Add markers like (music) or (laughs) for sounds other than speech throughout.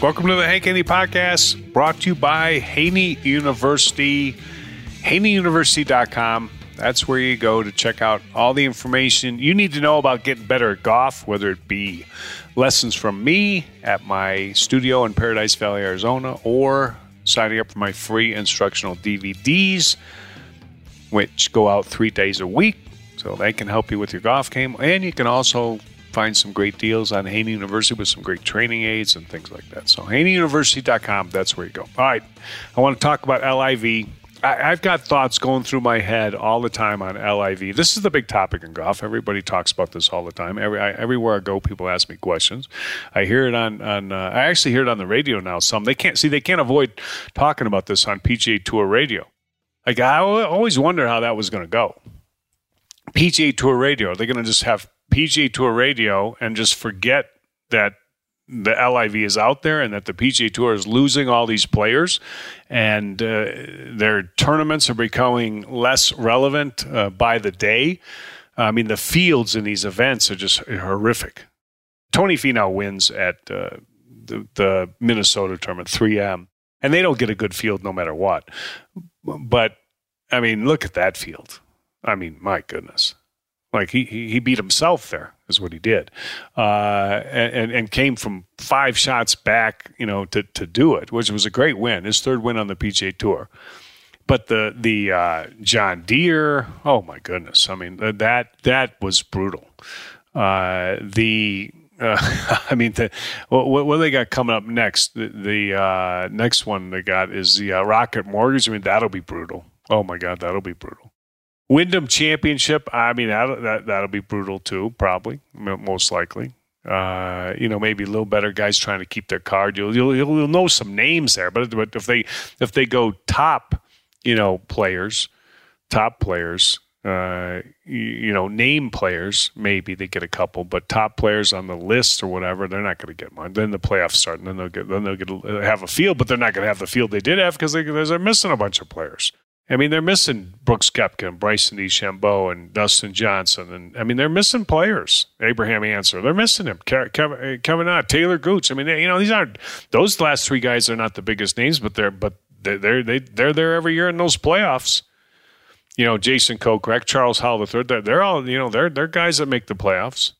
Welcome to the Hank Haney Podcast, brought to you by Haney University, haneyuniversity.com. That's where you go to check out all the information you need to know about getting better at golf, whether it be lessons from me at my studio in Paradise Valley, Arizona, or signing up for my free instructional DVDs, which go out three days a week. So they can help you with your golf game. And you can also find some great deals on Haney University with some great training aids and things like that. So haneyuniversity.com, that's where you go. All right, I want to talk about LIV. I, have got thoughts going through my head all the time on LIV. This is the big topic in golf. Everybody talks about this all the time. Every I, everywhere I go, people ask me questions. I hear it on on. Uh, I actually hear it on the radio now. Some they can't see. They can't avoid talking about this on PGA Tour radio. Like I always wonder how that was going to go. PGA Tour radio. are They're going to just have PGA Tour radio and just forget that the LIV is out there and that the PGA Tour is losing all these players and uh, their tournaments are becoming less relevant uh, by the day. I mean, the fields in these events are just horrific. Tony Finau wins at uh, the, the Minnesota tournament, 3M, and they don't get a good field no matter what. But, I mean, look at that field. I mean, my goodness. Like he, he beat himself there is what he did, uh, and and came from five shots back, you know, to to do it, which was a great win, his third win on the PGA Tour. But the the uh, John Deere, oh my goodness, I mean that that was brutal. Uh, the uh, (laughs) I mean, the, what, what they got coming up next? The, the uh, next one they got is the uh, Rocket Mortgage. I mean, that'll be brutal. Oh my God, that'll be brutal. Wyndham Championship. I mean, that, that that'll be brutal too, probably, most likely. Uh, you know, maybe a little better guys trying to keep their card. You'll, you'll you'll know some names there, but but if they if they go top, you know, players, top players, uh, you, you, know, name players, maybe they get a couple, but top players on the list or whatever, they're not going to get one. Then the playoffs start, and then they'll get then they'll get have a field, but they're not going to have the field they did have because they, they're missing a bunch of players. I mean, they're missing Brooks Koepka and Bryson DeChambeau and Dustin Johnson. And I mean, they're missing players. Abraham Ancer. They're missing him. Kevin, eh, Kevin Ott, Talor Gooch. I mean, they, you know, these aren't, those last three guys are not the biggest names, but they're, but they're, they're, they, they're there every year in those playoffs. You know, Jason Kokrak, Charles Howell III, they're, they're all, you know, they're, they're guys that make the playoffs.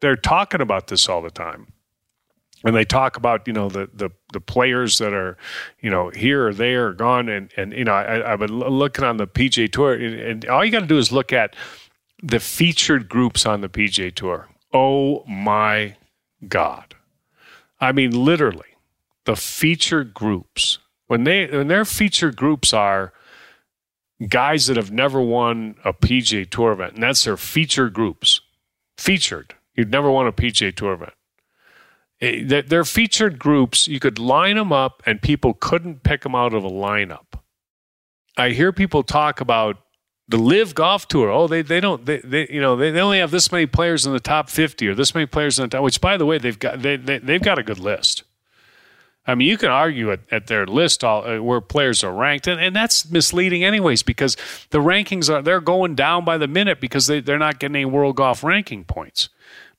They're talking about this all the time and they talk about you know the the the players that are you know here or there or gone and and you know I, I've been looking on the PGA Tour and, and all you got to do is look at the featured groups on the PGA Tour. Oh my God. I mean, literally, the featured groups. When they when their featured groups are guys that have never won a PGA Tour event, and that's their featured groups. Featured. You've never won a PGA Tour event. Eh, they're featured groups. You could line them up, and people couldn't pick them out of a lineup. I hear people talk about the LIV golf tour. Oh, they, they don't they, they you know they, they only have this many players in the top fifty or this many players in the top. Which by the way, they've got they, they they've got a good list. I mean, you can argue at, at their list all, uh, where players are ranked, and, and that's misleading, anyways, because the rankings are they're going down by the minute because they, they're not getting any world golf ranking points.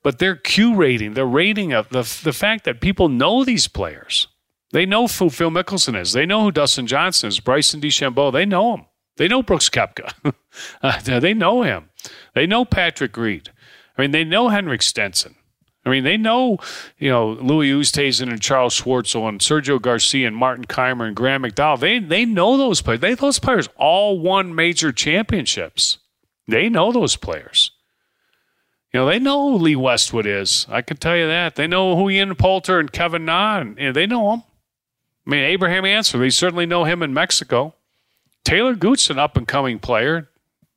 But their Q rating, the rating of the the fact that people know these players, they know who Phil Mickelson is, they know who Dustin Johnson is, Bryson DeChambeau, they know him, they know Brooks Koepka, (laughs) uh, they know him, they know Patrick Reed, I mean, they know Henrik Stenson. I mean, they know, you know, Louis Oosthuizen and Charles Schwartzel and Sergio Garcia and Martin Kaymer and Graeme McDowell. They they know those players. They those players all won major championships. They know those players. You know, they know who Lee Westwood is. I can tell you that. They know who Ian Poulter and Kevin Na, and they know him. I mean, Abraham Ancer, they certainly know him in Mexico. Talor Gooch's an up and coming player.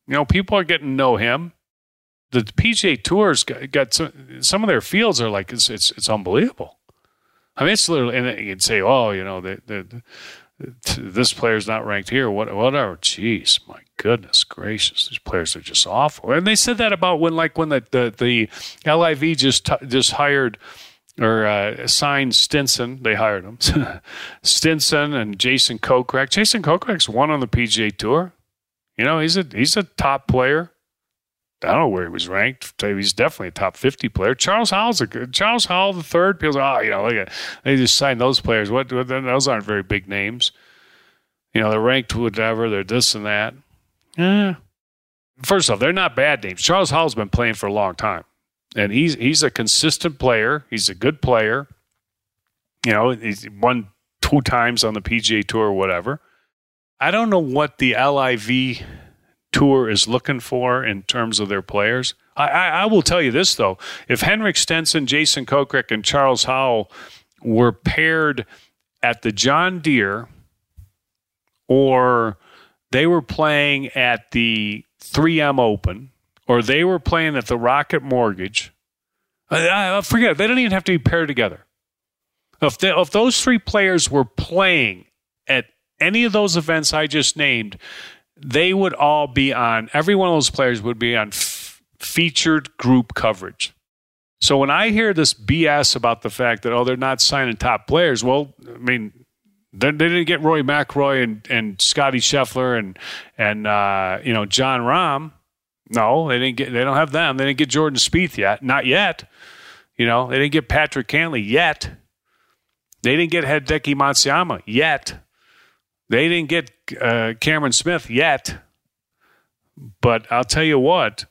You know, people are getting to know him the PGA Tours got, got some, some, of their fields are like it's it's, it's unbelievable. I mean, it's literally, and you'd say, oh, you know, the, the, this player's not ranked here. What, whatever. Jeez, my goodness gracious, these players are just awful. And they said that about when, like, when the the, the LIV just t- just hired or uh, signed Stenson. They hired him, (laughs) Stenson and Jason Kokrak. Jason Kokrak's won on the PGA Tour. You know, he's a he's a top player. I don't know where he was ranked. He's definitely a top 50 player. Charles Howell's a good. Charles Howell the third. People oh, you know, look at, they just signed those players. What, what? Those aren't very big names. You know, they're ranked whatever. They're this and that. Yeah. First off, they're not bad names. Charles Howell's been playing for a long time, and he's he's a consistent player. He's a good player. You know, he's won two times on the PGA Tour or whatever. I don't know what the LIV tour is looking for in terms of their players. I, I, I will tell you this though: if Henrik Stenson, Jason Kokrak, and Charles Howell were paired at the John Deere, or they were playing at the 3M Open, or they were playing at the Rocket Mortgage. I, I forget. They don't even have to be paired together. If, they, if those three players were playing at any of those events I just named, they would all be on, every one of those players would be on f- featured group coverage. So when I hear this BS about the fact that, oh, they're not signing top players, well, I mean, they, didn't get Rory McIlroy and, and Scotty Scheffler and, and uh, you know, Jon Rahm. No, they didn't get, they don't have them. They didn't get Jordan Spieth yet. Not yet. You know, they didn't get Patrick Cantlay yet. They didn't get Hideki Matsuyama yet. They didn't get uh, Cameron Smith yet, but I'll tell you what.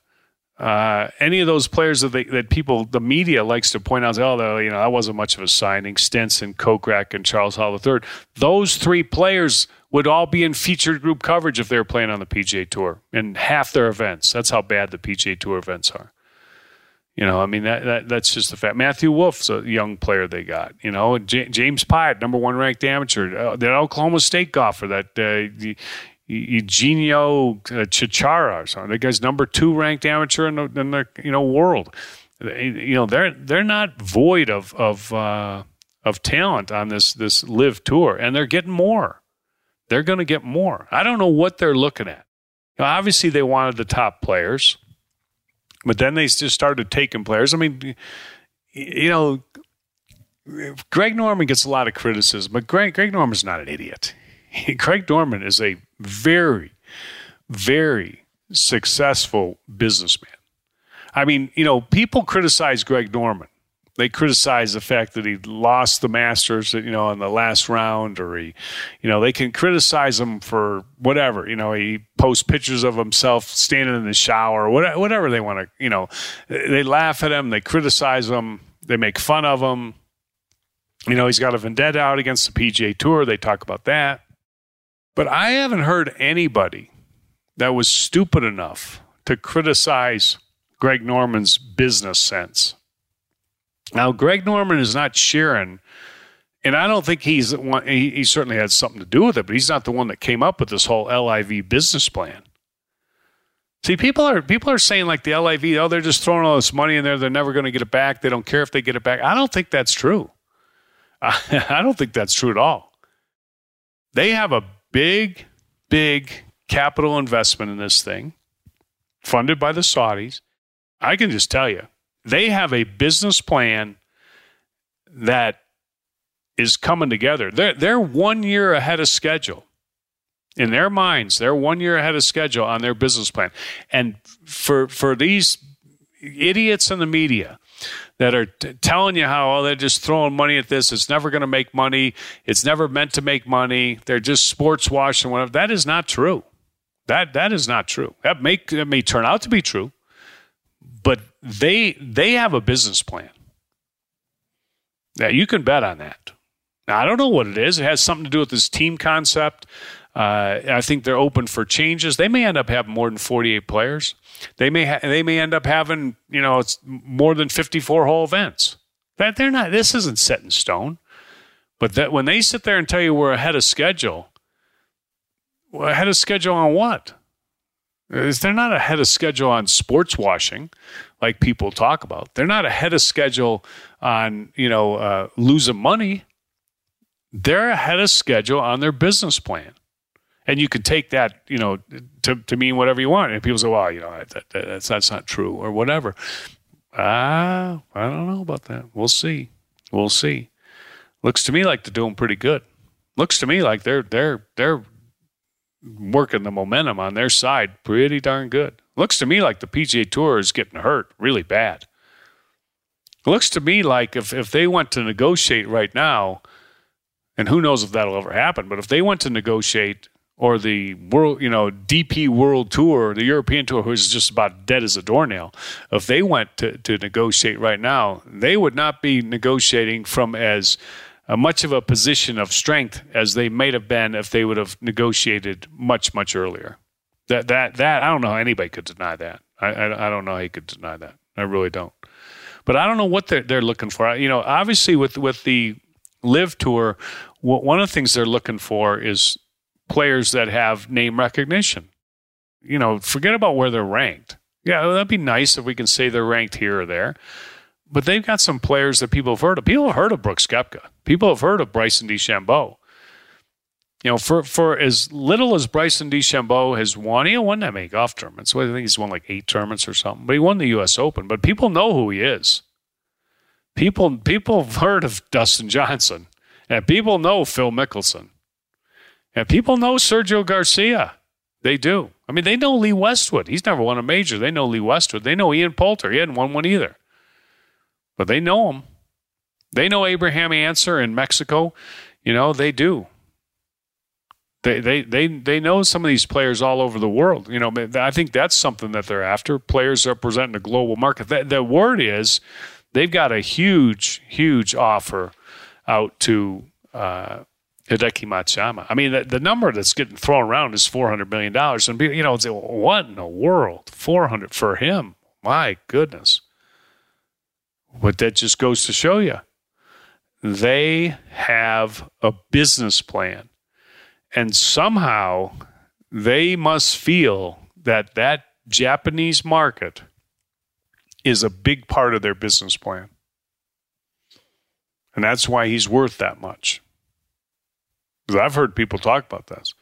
Uh, any of those players that they, that people the media likes to point out, oh, you know, that wasn't much of a signing. Stenson, Kokrak, and Charles Howell III. Those three players would all be in featured group coverage if they were playing on the PGA Tour in half their events. That's how bad the PGA Tour events are. You know, I mean that, that that's just the fact. Matthew Wolff's a young player they got. You know, J- James Piot, number one ranked amateur, uh, that Oklahoma State golfer, that uh, Eugenio uh, Chacarra or something. That guy's number two ranked amateur in the, in the you know world. You know, they're they're not void of of uh, of talent on this this LIV tour, and they're getting more. They're going to get more. I don't know what they're looking at. Now, obviously, they wanted the top players. But then they just started taking players. I mean, you know, Greg Norman gets a lot of criticism, but Greg, Greg Norman's not an idiot. (laughs) Greg Norman is a very, very successful businessman. I mean, you know, people criticize Greg Norman they criticize the fact that he lost the Masters, you know, in the last round, or he, you know, they can criticize him for whatever. You know, he posts pictures of himself standing in the shower, whatever they want to. You know, they laugh at him, they criticize him, they make fun of him. You know, he's got a vendetta out against the PGA Tour. They talk about that, but I haven't heard anybody that was stupid enough to criticize Greg Norman's business sense. Now, Greg Norman is not Sheeran, and I don't think he's one, he, he certainly had something to do with it, but he's not the one that came up with this whole LIV business plan. See, people are people are saying like the LIV, oh, they're just throwing all this money in there. They're never going to get it back. They don't care if they get it back. I don't think that's true. (laughs) I don't think that's true at all. They have a big, big capital investment in this thing, funded by the Saudis. I can just tell you, they have a business plan that is coming together. They're, they're one year ahead of schedule. In their minds, they're one year ahead of schedule on their business plan. And for, for these idiots in the media that are t- telling you how oh, they're just throwing money at this. It's never going to make money. It's never meant to make money. They're just sports washing. Whatever. That is not true. That that is not true. That may that may turn out to be true, they they have a business plan. Now you can bet on that. Now I don't know what it is. It has something to do with this team concept. Uh, I think they're open for changes. They may end up having more than 48 players. They may ha- they may end up having you know it's more than 54 whole events. That they're not. This isn't set in stone. But that when they sit there and tell you we're ahead of schedule, ahead of schedule on what? Is they're not ahead of schedule on sports washing, like people talk about. They're not ahead of schedule on you know uh, losing money. They're ahead of schedule on their business plan and you could take that, you know, to, to mean whatever you want. And people say, well, you know, that, that, that's that's not true or whatever. Ah, I don't know about that. We'll see. We'll see. Looks to me like they're doing pretty good. Looks to me like they're they're they're working the momentum on their side pretty darn good. Looks to me like the PGA Tour is getting hurt really bad. Looks to me like if, if they went to negotiate right now, and who knows if that'll ever happen, but if they went to negotiate or the world, you know, DP World Tour, the European Tour, who's just about dead as a doornail, if they went to, to negotiate right now, they would not be negotiating from as Uh, much of a position of strength as they might have been if they would have negotiated much, much earlier. That that that I don't know how anybody could deny that. I I, I don't know how you could deny that. I really don't. But I don't know what they're they're looking for. You know, obviously with with the LIV tour, one of the things they're looking for is players that have name recognition. You know, forget about where they're ranked. Yeah, that'd be nice if we can say they're ranked here or there. But they've got some players that people have heard of. People have heard of Brooks Koepka. People have heard of Bryson DeChambeau. You know, for, for as little as Bryson DeChambeau has won, he won that many golf tournaments. I think he's won like eight tournaments or something. But he won the U.S. Open. But people know who he is. People people have heard of Dustin Johnson, and people know Phil Mickelson. And people know Sergio Garcia. They do. I mean, they know Lee Westwood. He's never won a major. They know Lee Westwood. They know Ian Poulter. He hadn't won one either. But they know him. They know Abraham Ancer in Mexico. You know, they do. They, they, they, they know some of these players all over the world. You know, I think that's something that they're after. Players representing a global market. The, the word is they've got a huge, huge offer out to uh, Hideki Matsuyama. I mean, the, the number that's getting thrown around is four hundred million dollars, and you know, say, what in the world? Four hundred for him? My goodness! But that just goes to show you, they have a business plan, and somehow they must feel that that Japanese market is a big part of their business plan, and that's why he's worth that much. Because I've heard people talk about this.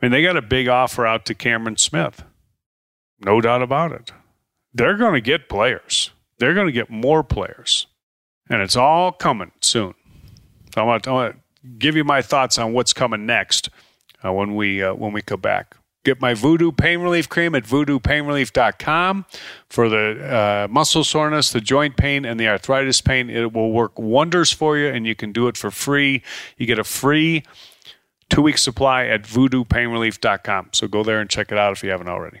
I mean, they got a big offer out to Cameron Smith. No doubt about it. They're going to get players. They're going to get more players. And it's all coming soon. So I want to, I want to give you my thoughts on what's coming next uh, when we uh, when we come back. Get my Voodoo Pain Relief Cream at voodoopainrelief.com for the uh, muscle soreness, the joint pain, and the arthritis pain. It will work wonders for you, and you can do it for free. You get a free Two week supply at voodoopainrelief.com. So go there and check it out if you haven't already.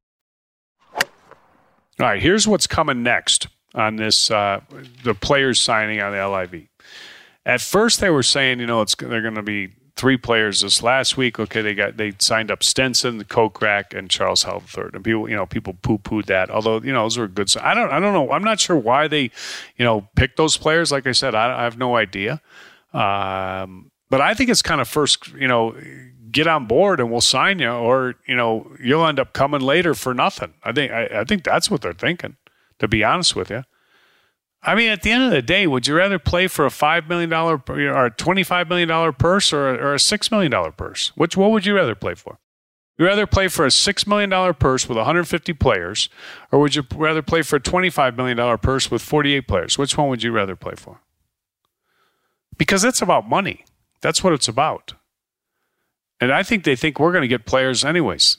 All right, here's what's coming next on this uh, the players signing on the LIV. At first, they were saying, you know, it's they're going to be three players this last week. Okay, they got they signed up Stenson, the Kokrak, and Charles Howell III. And people, you know, people poo pooed that. Although, you know, those were good. I don't, I don't know. I'm not sure why they, you know, picked those players. Like I said, I, I have no idea. Um, but I think it's kind of first, you know, get on board and we'll sign you, or you know you'll end up coming later for nothing. I think I, I think that's what they're thinking. To be honest with you, I mean, at the end of the day, would you rather play for a five million dollar or a twenty five million dollar purse or a, or a six million dollar purse? Which what would you rather play for? You rather play for a six million dollar purse with 150 players, or would you rather play for a 25 million dollar purse with 48 players? Which one would you rather play for? Because it's about money. That's what it's about. And I think they think we're going to get players anyways.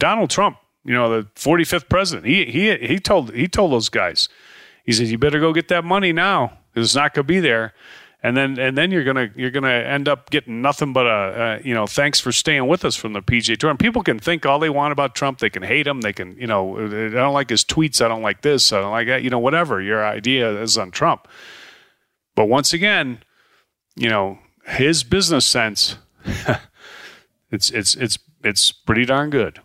Donald Trump, you know, the 45th president, he, he, he, told, he told those guys, he said, you better go get that money now. It's not going to be there. And then, and then you're gonna you're gonna end up getting nothing but a, a you know thanks for staying with us from the PGA Tour. And people can think all they want about Trump. They can hate him. They can you know I don't like his tweets. I don't like this. I don't like that. You know whatever your idea is on Trump. But once again, you know his business sense (laughs) it's it's it's it's pretty darn good.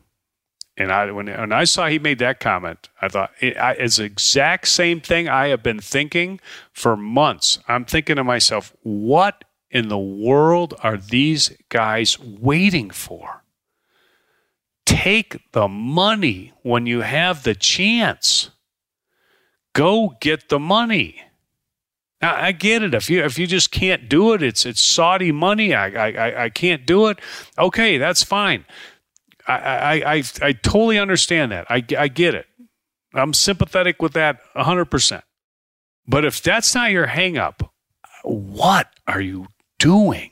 And I when when I saw he made that comment, I thought it, I, it's the exact same thing I have been thinking for months. I'm thinking to myself, what in the world are these guys waiting for? Take the money when you have the chance. Go get the money. Now, I get it. If you if you just can't do it, it's it's Saudi money. I I I can't do it. Okay, that's fine. I I I, I totally understand that. I I get it. I'm sympathetic with that 100%. But if that's not your hangup, what are you doing?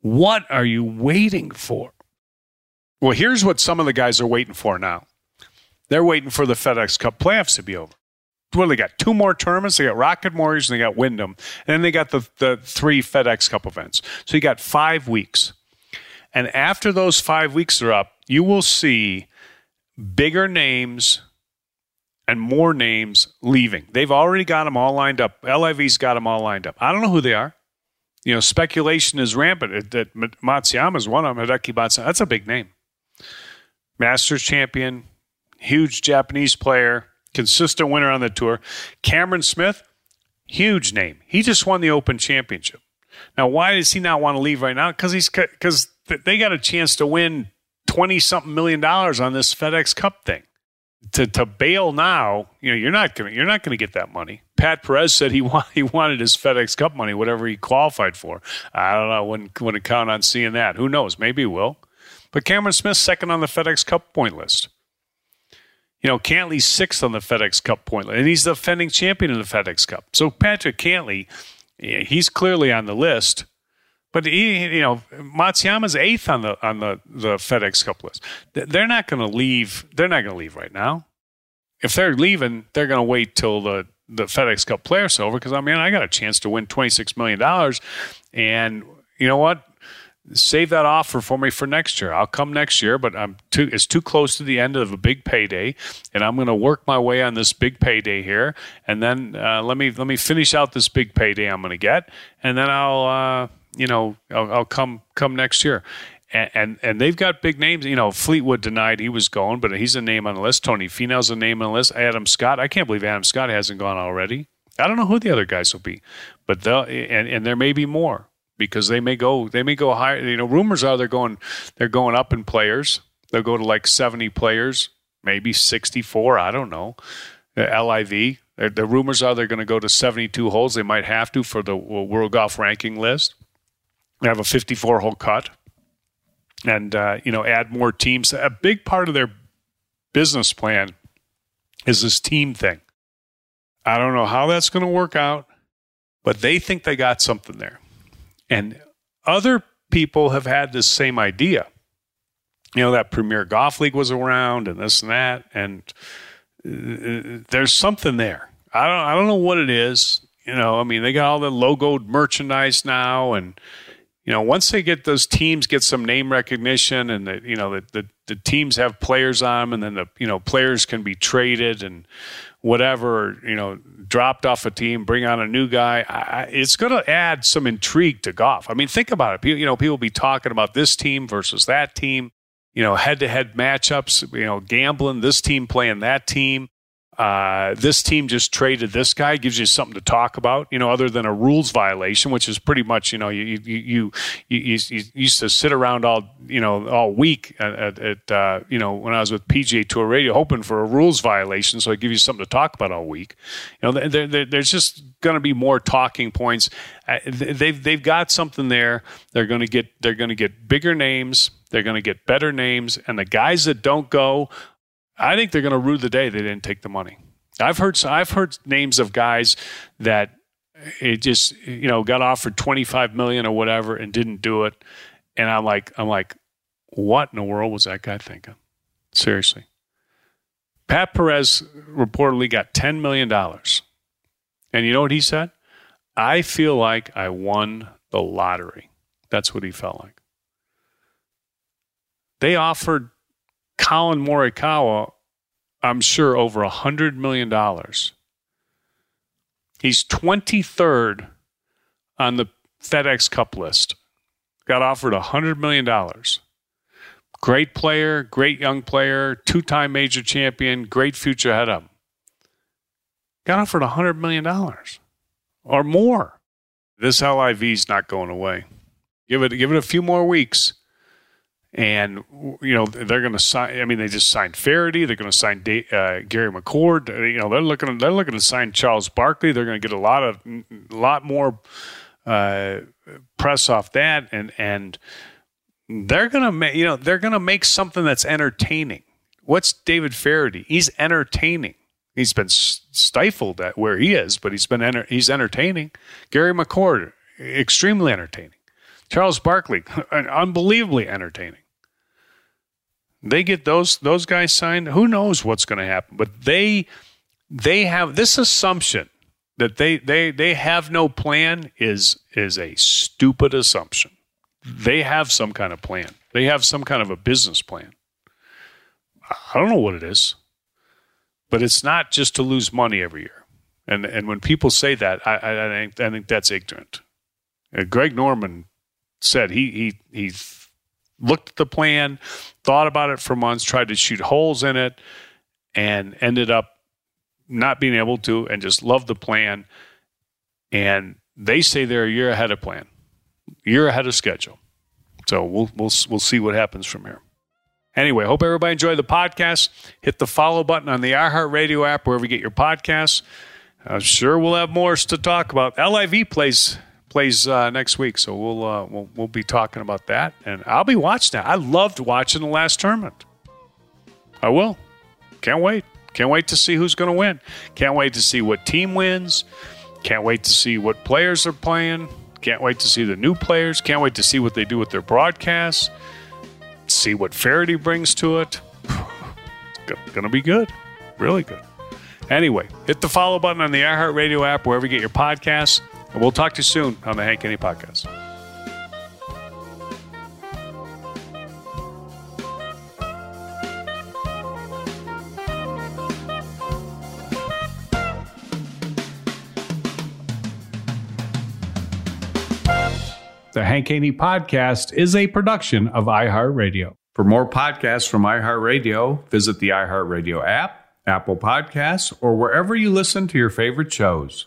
What are you waiting for? Well, here's what some of the guys are waiting for now. They're waiting for the FedEx Cup playoffs to be over what they got? Two more tournaments. They got Rocket Mortgage and they got Wyndham. And then they got the, the three FedEx Cup events. So you got five weeks. And after those five weeks are up, you will see bigger names and more names leaving. They've already got them all lined up. LIV's got them all lined up. I don't know who they are. You know, speculation is rampant that Matsuyama is one of them. Hideki Matsuyama, that's a big name. Masters champion, huge Japanese player consistent winner on the tour. Cameron Smith, huge name. He just won the Open Championship. Now, why does he not want to leave right now? Because he's because they got a chance to win twenty something million dollars on this FedEx Cup thing. To to bail now, you know, you're not gonna you're not gonna get that money. Pat Perez said he (laughs) want, he wanted his FedEx Cup money, whatever he qualified for. I don't know. Wouldn't wouldn't count on seeing that. Who knows? Maybe he will. But Cameron Smith's second on the FedEx Cup point list You know, Cantlay's sixth on the FedEx Cup point list, and he's the defending champion of the FedEx Cup. So Patrick Cantlay, he's clearly on the list. But he, you know, Matsuyama's eighth on the on the, the FedEx Cup list. They're not going to leave. They're not going to leave right now. If they're leaving, they're going to wait till the the FedEx Cup Players over because I mean I got a chance to win twenty six million dollars, and you know what? Save that offer for me for next year. I'll come next year, but I'm too. It's too close to the end of a big payday, and I'm going to work my way on this big payday here, and then uh, let me let me finish out this big payday I'm going to get, and then I'll uh, you know I'll, I'll come come next year and, and, and they've got big names. You know, Fleetwood denied he was going, but he's a name on the list. Tony Finau's a name on the list. Adam Scott, I can't believe Adam Scott hasn't gone already. I don't know who the other guys will be, but they'll and, and there may be more because they may go they may go higher. You know, rumors are they're going they're going up in players. They'll go to like seventy players, maybe sixty four. I don't know. LIV. The rumors are they're going to go to seventy two holes. They might have to for the World Golf Ranking list. They have a fifty four hole cut, and uh, you know add more teams. A big part of their business plan is this team thing. I don't know how that's going to work out, but they think they got something there. And other people have had this same idea. You know, that Premier Golf League was around and this and that. And uh, there's something there. I don't, I don't know what it is. You know, I mean, they got all the logoed merchandise now. And, you know, once they get those teams get some name recognition and, the, you know, the, the, the teams have players on them and then the, you know, players can be traded and, whatever, you know, dropped off a team, bring on a new guy. I, it's going to add some intrigue to golf. I mean, think about it. People, you know, people be talking about this team versus that team, you know, head to head matchups, you know, gambling, this team playing that team uh, this team just traded this guy gives you something to talk about, you know, other than a rules violation, which is pretty much, you know, you you you, you, you used to sit around all you know all week at, at uh, you know when I was with PGA Tour Radio, hoping for a rules violation, so I give you something to talk about all week. You know, there, there, there's just going to be more talking points. Uh, they've they've got something there. They're going to get they're going to get bigger names. They're going to get better names, and the guys that don't go I think they're going to rue the day they didn't take the money. I've heard I've heard names of guys that it just you know got offered 25 million or whatever and didn't do it and I'm like I'm like what in the world was that guy thinking? Seriously. Pat Perez reportedly got 10 million dollars. And you know what he said? I feel like I won the lottery. That's what he felt like. They offered Collin Morikawa, I'm sure, over a $100 million. He's 23rd on the FedEx Cup list. Got offered $100 million. Great player, great young player, two time major champion, great future ahead of him. Got offered $100 million or more. This LIV is not going away. Give it, give it a few more weeks and you know they're going to sign. I mean, they just signed Feherty. They're going to sign uh, Gary McCord. You know, they're looking. They're looking to sign Charles Barkley. They're going to get a lot of, a lot more uh, press off that, and and they're going to make. You know, they're going to make something that's entertaining. What's David Feherty? He's entertaining. He's been stifled at where he is, but he's been enter- he's entertaining. Gary McCord, extremely entertaining. Charles Barkley, unbelievably entertaining. They get those those guys signed. Who knows what's going to happen? But they they have this assumption that they they they have no plan is is a stupid assumption. They have some kind of plan. They have some kind of a business plan. I don't know what it is, but it's not just to lose money every year. And and when people say that, I I, I think that's ignorant. Uh, Greg Norman said he he he looked at the plan, thought about it for months, tried to shoot holes in it, and ended up not being able to, and just loved the plan. And they say they're a year ahead of plan, year ahead of schedule. So we'll we'll we'll see what happens from here. Anyway, hope everybody enjoyed the podcast. Hit the follow button on the iHeartRadio app wherever you get your podcasts. I'm sure we'll have more to talk about. LIV plays plays uh, next week, so we'll, uh, we'll we'll be talking about that, and I'll be watching that. I loved watching the last tournament. I will. Can't wait. Can't wait to see who's going to win. Can't wait to see what team wins. Can't wait to see what players are playing. Can't wait to see the new players. Can't wait to see what they do with their broadcasts. See what Feherty brings to it. (sighs) It's going to be good. Really good. Anyway, hit the follow button on the iHeartRadio app wherever you get your podcasts. And we'll talk to you soon on the Hank Haney Podcast. The Hank Haney Podcast is a production of iHeartRadio. For more podcasts from iHeartRadio, visit the iHeartRadio app, Apple Podcasts, or wherever you listen to your favorite shows.